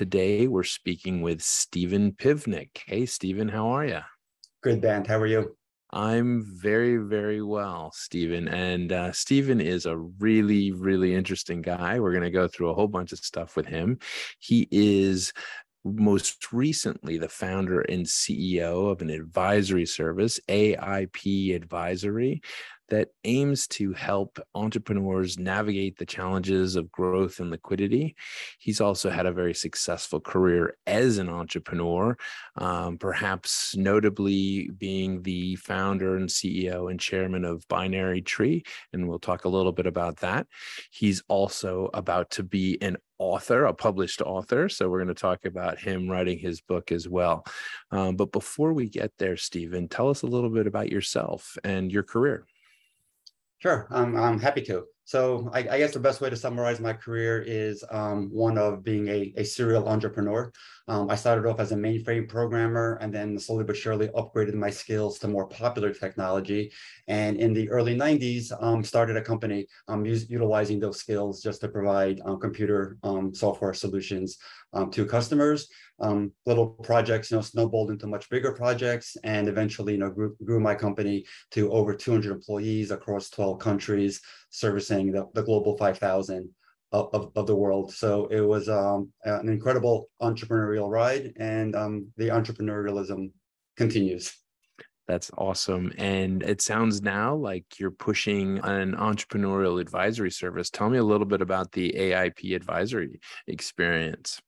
Today, we're speaking with Stephen Pivnik. Hey, Stephen, how are you? Good, Bant. How are you? I'm very, very well, Stephen. And uh, Stephen is a really, really interesting guy. We're going to go through a whole bunch of stuff with him. He is most recently the founder and CEO of an advisory service, AIP Advisory that aims to help entrepreneurs navigate the challenges of growth and liquidity. He's also had a very successful career as an entrepreneur, um, perhaps notably being the founder and CEO and chairman of Binary Tree. And we'll talk a little bit about that. He's also about to be an author, a published author. So we're going to talk about him writing his book as well. Um, but before we get there, Stephen, tell us a little bit about yourself and your career. Sure, I'm, I'm happy to. So I, I, guess the best way to summarize my career is um, one of being a, a serial entrepreneur. Um, I started off as a mainframe programmer and then slowly but surely upgraded my skills to more popular technology. And in the early 90s, um, started a company um, utilizing those skills just to provide um, computer um, software solutions to customers. Little projects, you know, snowballed into much bigger projects and eventually, you know, grew, grew my company to over 200 employees across 12 countries servicing the, the global 5000 of, of, of, the world. So it was um, an incredible entrepreneurial ride and um, the entrepreneurialism continues. That's awesome. And it sounds now like you're pushing an entrepreneurial advisory service. Tell me a little bit about the AIP advisory experience.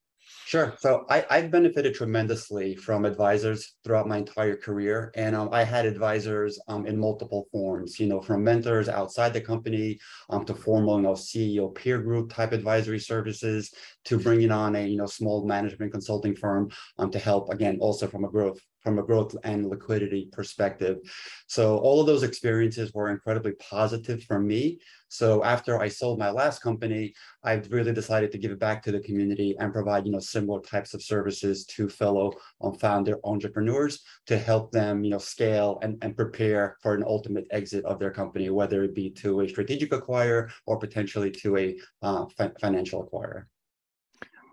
Sure. So I, I've benefited tremendously from advisors throughout my entire career. And um, I had advisors um, in multiple forms, you know, from mentors outside the company um, to formal, you know, CEO peer group type advisory services to bringing on a, you know, small management consulting firm um, to help, again, also from a growth from a growth and liquidity perspective. So all of those experiences were incredibly positive for me. So after I sold my last company, I've really decided to give it back to the community and provide, you know, similar types of services to fellow um, founder entrepreneurs to help them, you know, scale and, and prepare for an ultimate exit of their company, whether it be to a strategic acquirer or potentially to a uh, fi- financial acquirer.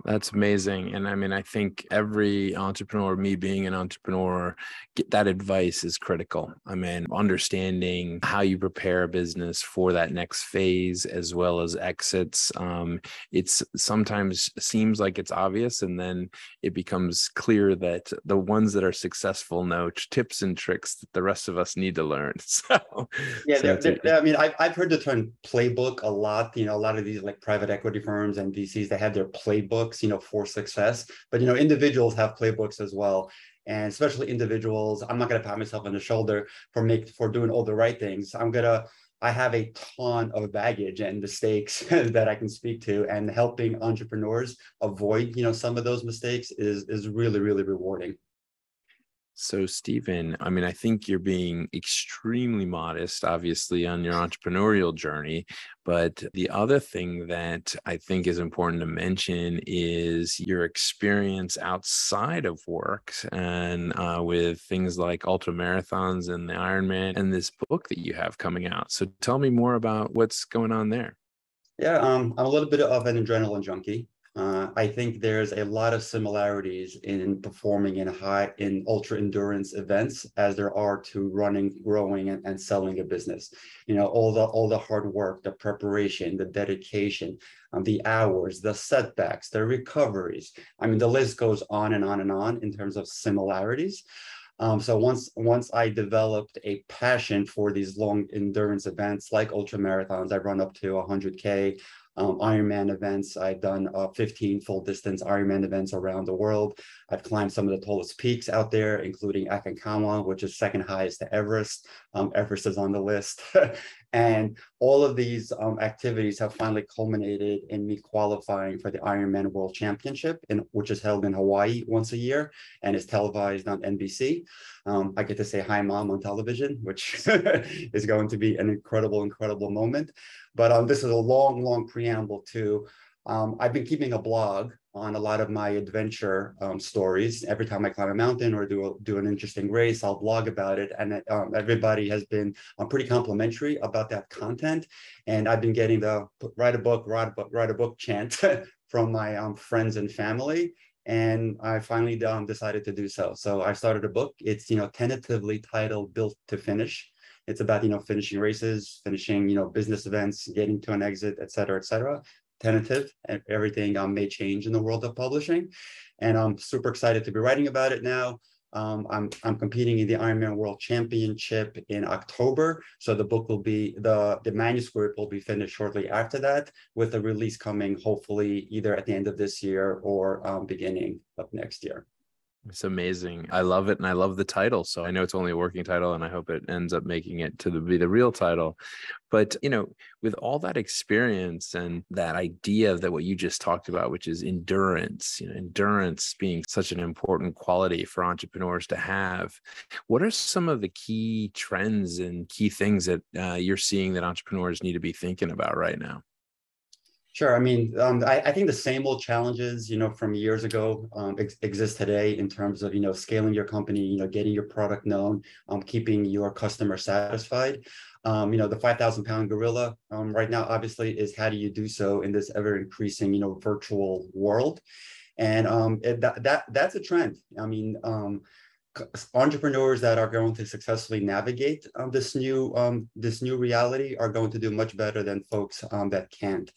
That's amazing. And I mean, I think every entrepreneur, me being an entrepreneur, get that advice is critical. I mean, understanding how you prepare a business for that next phase as well as exits. Um, it's sometimes seems like it's obvious, and then it becomes clear that the ones that are successful know tips and tricks that the rest of us need to learn. So, yeah, so they're, they're, I mean, I've, I've heard the term playbook a lot. You know, a lot of these like private equity firms and VCs, they have their playbook playbooks, you know, for success. But you know, individuals have playbooks as well. And especially individuals, I'm not gonna pat myself on the shoulder for make for doing all the right things. I'm gonna I have a ton of baggage and mistakes that I can speak to, and helping entrepreneurs avoid, you know, some of those mistakes is is really really rewarding. So, Stephen, I mean, I think you're being extremely modest, obviously, on your entrepreneurial journey. But the other thing that I think is important to mention is your experience outside of work and uh, with things like ultra marathons and the Ironman and this book that you have coming out. So, tell me more about what's going on there. Yeah, um, I'm a little bit of an adrenaline junkie. Uh, I think there's a lot of similarities in performing in high in ultra endurance events as there are to running, growing, and, and selling a business. You know, all the all the hard work, the preparation, the dedication, um, the hours, the setbacks, the recoveries. I mean, the list goes on and on and on in terms of similarities. Um, so once once I developed a passion for these long endurance events like ultra marathons, I run up to 100k, um, Ironman events. I've done uh, 15 full distance Ironman events around the world. I've climbed some of the tallest peaks out there, including Aconcagua, which is second highest to Everest. Um, Everest is on the list. And all of these um, activities have finally culminated in me qualifying for the Ironman World Championship, in, which is held in Hawaii once a year and is televised on NBC. Um, I get to say hi, mom, on television, which is going to be an incredible, incredible moment. But um, this is a long, long preamble to um, I've been keeping a blog on a lot of my adventure um, stories. Every time I climb a mountain or do a, do an interesting race, I'll blog about it. And um, everybody has been um, pretty complimentary about that content. And I've been getting the write a book, write a book, write a book chant from my um, friends and family. And I finally um, decided to do so. So I started a book. It's you know tentatively titled "Built to Finish." It's about you know finishing races, finishing you know business events, getting to an exit, et cetera, et cetera tentative and everything um, may change in the world of publishing. And I'm super excited to be writing about it now. Um, I'm, I'm competing in the Ironman World Championship in October. So the book will be, the, the manuscript will be finished shortly after that with the release coming hopefully either at the end of this year or um, beginning of next year. It's amazing. I love it, and I love the title. So I know it's only a working title, and I hope it ends up making it to the, be the real title. But you know, with all that experience and that idea that what you just talked about, which is endurance, you know, endurance being such an important quality for entrepreneurs to have. What are some of the key trends and key things that uh, you're seeing that entrepreneurs need to be thinking about right now? Sure. I mean, um, I, I, think the same old challenges, you know, from years ago um, ex- exist today in terms of, you know, scaling your company, you know, getting your product known, um, keeping your customer satisfied. Um, you know, the 5,000 pound gorilla um, right now, obviously, is how do you do so in this ever increasing, you know, virtual world? And um, it, that, that that's a trend. I mean, entrepreneurs that are going to successfully navigate this new this new reality are going to do much better than folks that can't.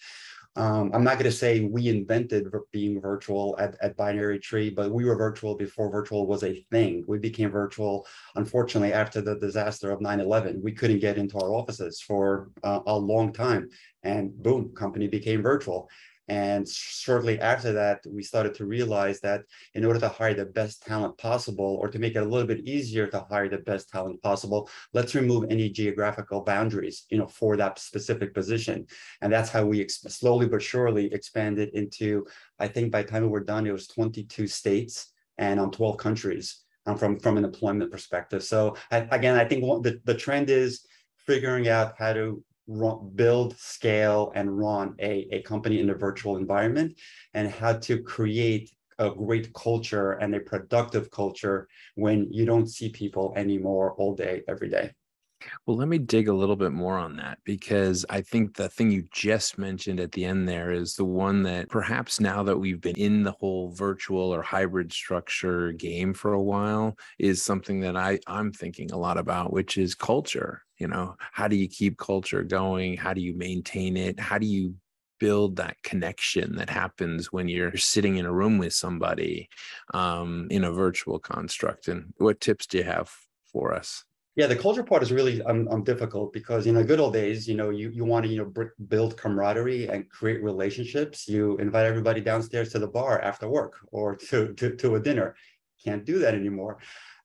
Um, I'm not going to say we invented being virtual at, at Binary Tree, but we were virtual before virtual was a thing. We became virtual, unfortunately, after the disaster of 9 11. We couldn't get into our offices for uh, a long time. And boom, company became virtual. And shortly after that, we started to realize that in order to hire the best talent possible, or to make it a little bit easier to hire the best talent possible, let's remove any geographical boundaries, you know, for that specific position. And that's how we slowly but surely expanded into, I think by the time we were done, it was 22 states and um, 12 countries um, from, from an employment perspective. So I, again, I think the, the trend is figuring out how to run, build, scale, and run a, a company in a virtual environment and how to create a great culture and a productive culture when you don't see people anymore all day, every day. Well, let me dig a little bit more on that because I think the thing you just mentioned at the end there is the one that perhaps now that we've been in the whole virtual or hybrid structure game for a while is something that I, I'm thinking a lot about, which is culture you know? How do you keep culture going? How do you maintain it? How do you build that connection that happens when you're sitting in a room with somebody um, in a virtual construct? And what tips do you have for us yeah, the culture part is really um, um, difficult because in the good old days, you know, you, you want to you know build camaraderie and create relationships. You invite everybody downstairs to the bar after work or to to, to a dinner. Can't do that anymore,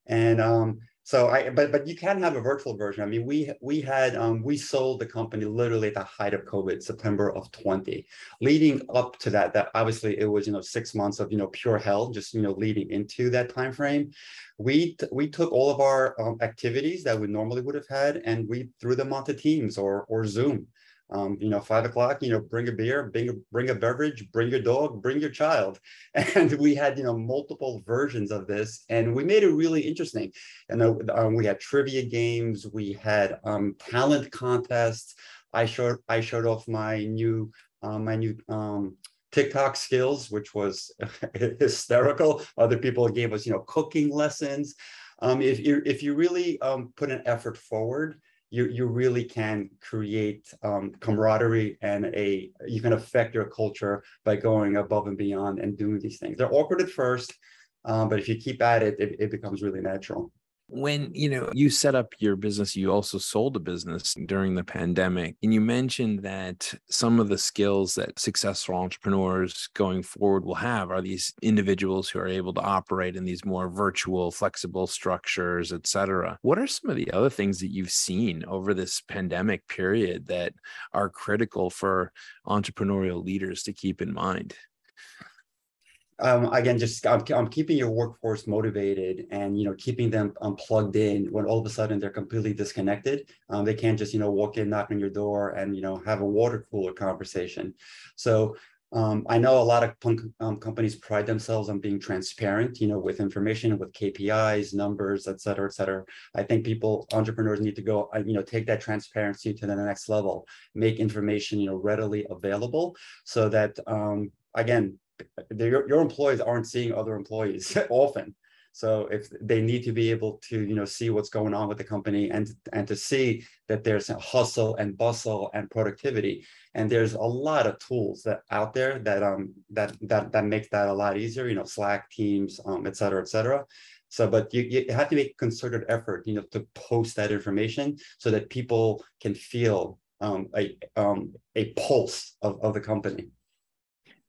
and um, so I, but but you can have a virtual version. I mean, we we had um, we sold the company literally at the height of COVID, September of 20. Leading up to that, that obviously it was you know six months of you know pure hell, just you know leading into that time frame. We we took all of our um, activities that we normally would have had, and we threw them onto Teams or or Zoom um, you know, five o'clock, you know, bring a beer, bring a, bring a beverage, bring your dog, bring your child. And we had, you know, multiple versions of this and we made it really interesting. And um, we had trivia games, we had um, talent contests. I showed, I showed off my new, uh, my new um, TikTok skills, which was hysterical. Other people gave us, you know, cooking lessons. Um, if you if you really um, put an effort forward, you you really can create um, camaraderie and a you can affect your culture by going above and beyond and doing these things. They're awkward at first, um, but if you keep at it, it, it becomes really natural. When you know you set up your business you also sold a business during the pandemic and you mentioned that some of the skills that successful entrepreneurs going forward will have are these individuals who are able to operate in these more virtual flexible structures et cetera. What are some of the other things that you've seen over this pandemic period that are critical for entrepreneurial leaders to keep in mind um, again, just I'm, I'm, keeping your workforce motivated and you know keeping them um, plugged in when all of a sudden they're completely disconnected. Um, they can't just you know walk in, knock on your door, and you know have a water cooler conversation. So um, I know a lot of um, companies pride themselves on being transparent, you know, with information, with KPIs, numbers, et cetera, et cetera. I think people, entrepreneurs need to go, uh, you know, take that transparency to the next level, make information, you know, readily available so that, um, again, your, your employees aren't seeing other employees often. So if they need to be able to, you know, see what's going on with the company and and to see that there's hustle and bustle and productivity, and there's a lot of tools that out there that um that that that makes that a lot easier. You know, Slack, Teams, um, et cetera, et cetera. So, but you, you have to make concerted effort, you know, to post that information so that people can feel um, a um, a pulse of, of the company.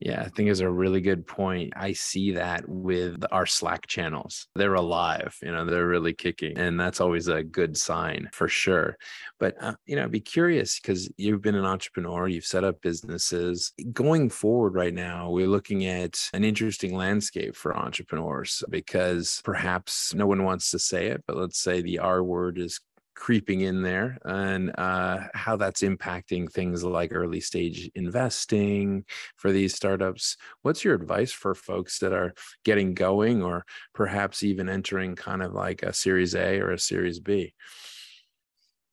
Yeah, I think is a really good point. I see that with our Slack channels. They're alive, you know, they're really kicking. And that's always a good sign for sure. But, uh, you know, I'd be curious because you've been an entrepreneur, you've set up businesses. Going forward right now, we're looking at an interesting landscape for entrepreneurs because perhaps no one wants to say it, but let's say the R word is creeping in there and uh, how that's impacting things like early stage investing for these startups. What's your advice for folks that are getting going or perhaps even entering kind of like a Series A or a Series B?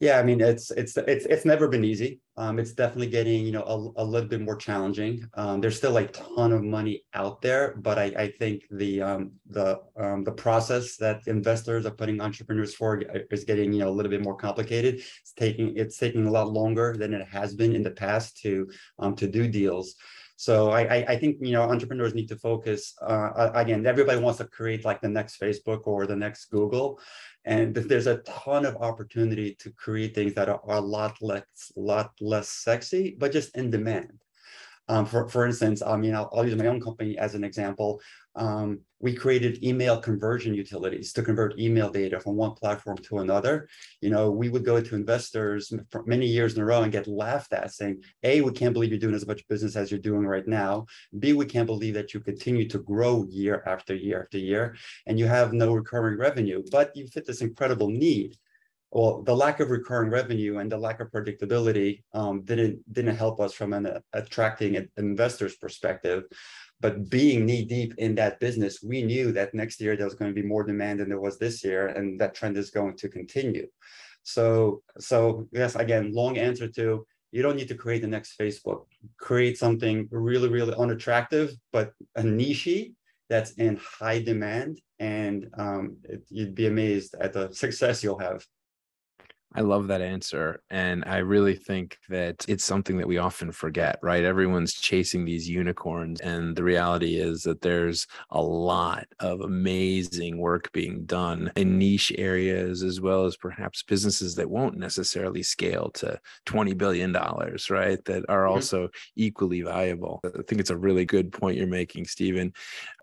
Yeah, I mean it's it's it's it's never been easy. Um, it's definitely getting you know a, a little bit more challenging. Um, there's still a ton of money out there, but I, I think the um, the um, the process that investors are putting entrepreneurs for is getting you know a little bit more complicated. It's taking it's taking a lot longer than it has been in the past to um, to do deals. So I, I think you know entrepreneurs need to focus. Uh, again, everybody wants to create like the next Facebook or the next Google, and there's a ton of opportunity to create things that are, a lot less, lot less sexy, but just in demand. Um, for, for instance, I mean, I'll, I'll, use my own company as an example. Um, we created email conversion utilities to convert email data from one platform to another. You know, we would go to investors for many years in a row and get laughed at saying, A, we can't believe you're doing as much business as you're doing right now. B, we can't believe that you continue to grow year after year after year and you have no recurring revenue, but you fit this incredible need well, the lack of recurring revenue and the lack of predictability um, didn't didn't help us from an uh, attracting an investor's perspective. But being knee deep in that business, we knew that next year there was going to be more demand than there was this year, and that trend is going to continue. So, so yes, again, long answer to you don't need to create the next Facebook. Create something really, really unattractive, but a niche that's in high demand, and um, it, you'd be amazed at the success you'll have. I love that answer. And I really think that it's something that we often forget, right? Everyone's chasing these unicorns. And the reality is that there's a lot of amazing work being done in niche areas, as well as perhaps businesses that won't necessarily scale to $20 billion, right? That are mm-hmm. also equally valuable. I think it's a really good point you're making, Stephen.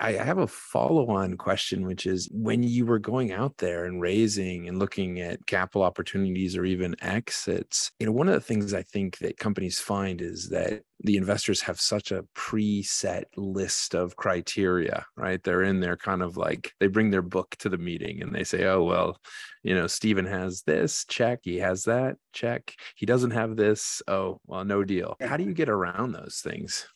I have a follow on question, which is when you were going out there and raising and looking at capital opportunities or even exits, you know, one of the things I think that companies find is that the investors have such a preset list of criteria, right? They're in there kind of like they bring their book to the meeting and they say, oh, well, you know, Stephen has this, check. He has that, check. He doesn't have this. Oh, well, no deal. How do you get around those things?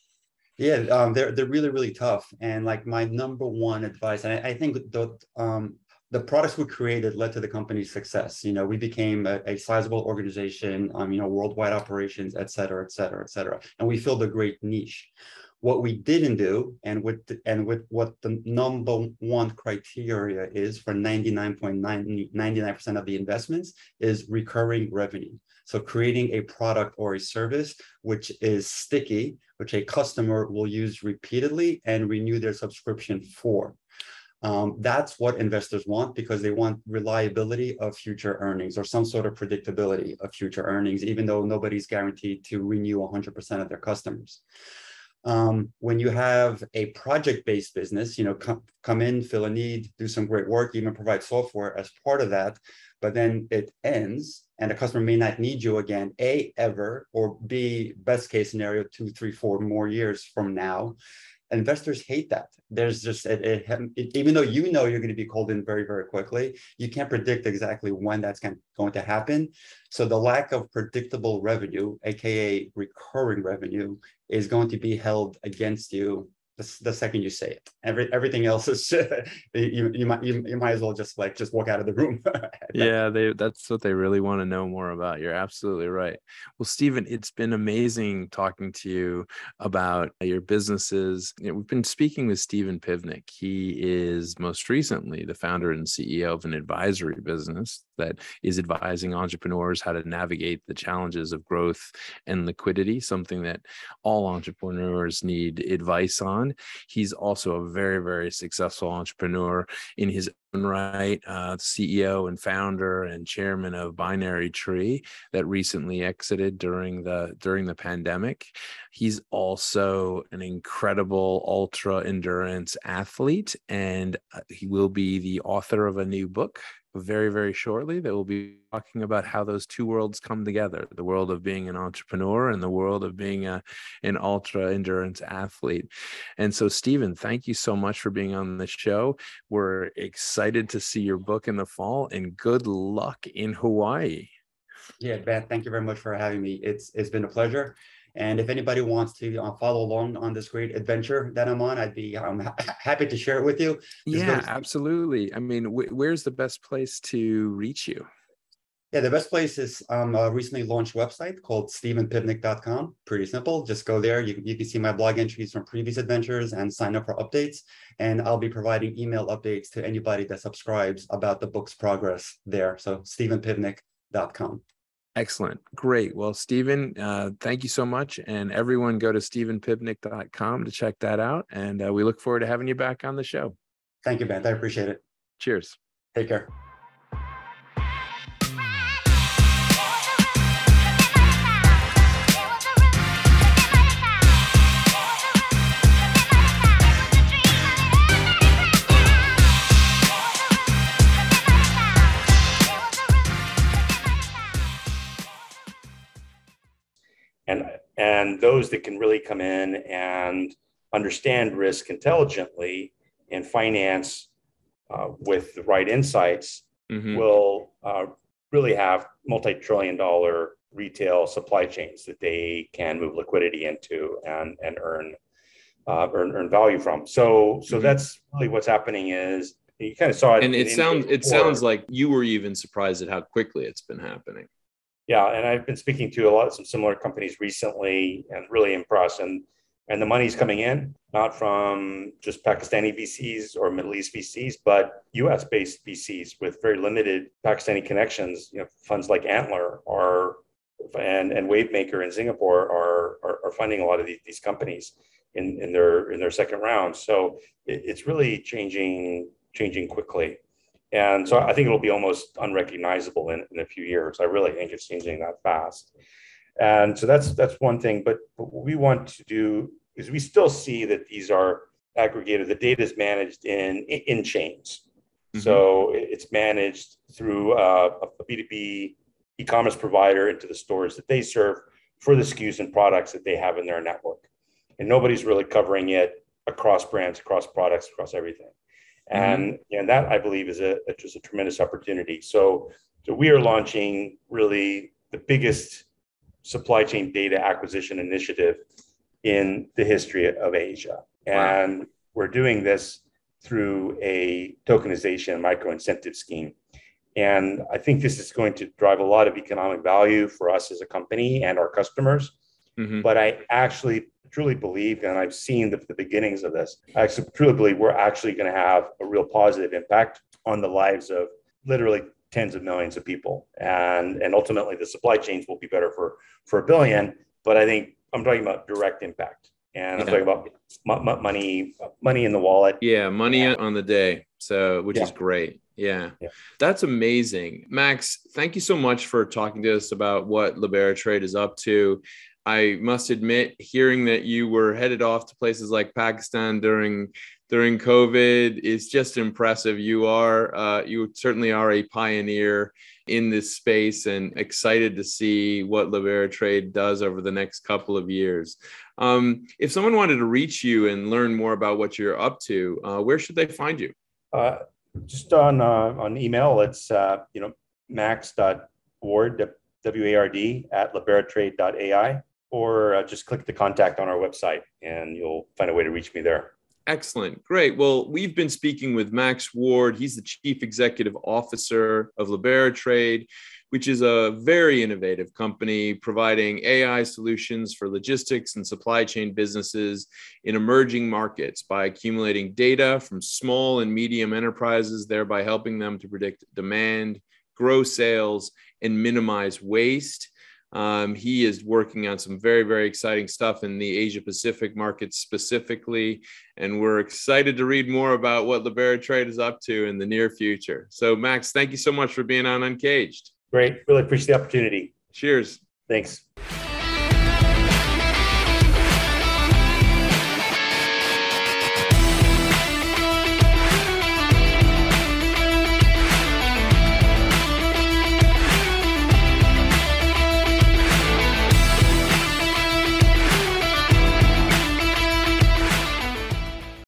Yeah, um, they're they're really really tough. And like my number one advice, and I, I think the um, the products we created led to the company's success. You know, we became a, a sizable organization, um, you know, worldwide operations, et cetera, et cetera, et cetera. And we filled a great niche. What we didn't do, and with and with what the number one criteria is for 99.99% of the investments is recurring revenue. So creating a product or a service which is sticky, which a customer will use repeatedly and renew their subscription for. Um, that's what investors want because they want reliability of future earnings or some sort of predictability of future earnings, even though nobody's guaranteed to renew 100% of their customers. Um, when you have a project-based business, you know, come, in, fill a need, do some great work, even provide software as part of that, but then it ends and the customer may not need you again, A, ever, or B, best case scenario, two, three, four more years from now investors hate that. There's just it, it, it, even though you know you're going to be called in very very quickly you can't predict exactly when that's going, going to happen. So the lack of predictable revenue aka recurring revenue is going to be held against you the, the second you say it. Every everything else is you you might you, you might as well just like just walk out of the room. yeah, they that's what they really want to know more about. You're absolutely right. Well, Stephen, it's been amazing talking to you about your businesses. You know, we've been speaking with Stephen Pivnik. He is most recently the founder and CEO of an advisory business that is advising entrepreneurs how to navigate the challenges of growth and liquidity, something that all entrepreneurs need advice on. He's also a very, very successful entrepreneur in his own right, uh, CEO and founder and chairman of Binary Tree that recently exited during the during the pandemic. He's also an incredible ultra endurance athlete, and uh, he will be the author of a new book very, very shortly that we'll be talking about how those two worlds come together the world of being an entrepreneur and the world of being a, an ultra endurance athlete. And so, Stephen, thank you so much for being on the show. We're excited to see your book in the fall and good luck in Hawaii. Yeah, Beth, thank you very much for having me. It's it's been a pleasure. And if anybody wants to uh, follow along on this great adventure that I'm on, I'd be um, happy to share it with you. Just yeah, absolutely. I mean, wh- where's the best place to reach you? Yeah, the best place is um, a recently launched website called stephenpivnick.com. Pretty simple. Just go there. You, you can see my blog entries from previous adventures and sign up for updates. And I'll be providing email updates to anybody that subscribes about the book's progress there. So stephenpivnick.com. Excellent. Great. Well, Stephen, uh, thank you so much. And everyone go to stephenpivnick.com to check that out. And uh, we look forward to having you back on the show. Thank you, Ben. I appreciate it. Cheers. Take care. And those that can really come in and understand risk intelligently and finance uh, with the right insights mm-hmm. will uh, really have multi-trillion dollar retail supply chains that they can move liquidity into and and earn uh, earn, earn value from. So so mm-hmm. that's really what's happening is you kind of saw it. And it sounds it sounds like you were even surprised at how quickly it's been happening. Yeah, and I've been speaking to a lot of some similar companies recently, and really impressed. And and the money's coming in not from just Pakistani VCs or Middle East VCs, but U.S. based VCs with very limited Pakistani connections. You know, funds like Antler are and and Wavemaker in Singapore are are, are funding a lot of these, these companies in in their in their second round. So it, it's really changing changing quickly. And so I think it'll be almost unrecognizable in, in a few years. I really think it's changing that fast. And so that's that's one thing. But, but what we want to do is we still see that these are aggregated. The data is managed in in chains. Mm-hmm. So it's managed through a B two B e commerce provider into the stores that they serve for the SKUs and products that they have in their network. And nobody's really covering it across brands, across products, across everything. Mm-hmm. and and that I believe is a, a, just a tremendous opportunity. So so we are launching really the biggest supply chain data acquisition initiative in the history of Asia, wow. and we're doing this through a tokenization micro incentive scheme. And I think this is going to drive a lot of economic value for us as a company and our customers. Mm-hmm. But I actually truly believe, and I've seen the, the beginnings of this, I actually truly believe we're actually going to have a real positive impact on the lives of literally tens of millions of people. And, and ultimately, the supply chains will be better for, for a billion. But I think I'm talking about direct impact. and I'm talking about money, money in the wallet. Yeah, money yeah. on the day. So, which yeah. is great. Yeah. yeah. That's amazing. Max, thank you so much for talking to us about what Liberatrade is up to. I must admit, hearing that you were headed off to places like Pakistan during during COVID is just impressive. You are uh, you certainly are a pioneer in this space, and excited to see what Liberatrade does over the next couple of years. Um, if someone wanted to reach you and learn more about what you're up to, uh, where should they find you? Uh, just on uh, on email, it's uh, you know max.ward w a r d at liberatrade.ai, or uh, just click the contact on our website, and you'll find a way to reach me there. Excellent. Great. Well, we've been speaking with Max Ward. He's the Chief Executive Officer of Liberatrade, which is a very innovative company providing AI solutions for logistics and supply chain businesses in emerging markets by accumulating data from small and medium enterprises, thereby helping them to predict demand, grow sales, and minimize waste. Um, he is working on some very, very exciting stuff in the Asia Pacific market specifically. And we're excited to read more about what Liberatrade is up to in the near future. So, Max, thank you so much for being on Uncaged. Great. Really appreciate the opportunity. Cheers. Thanks.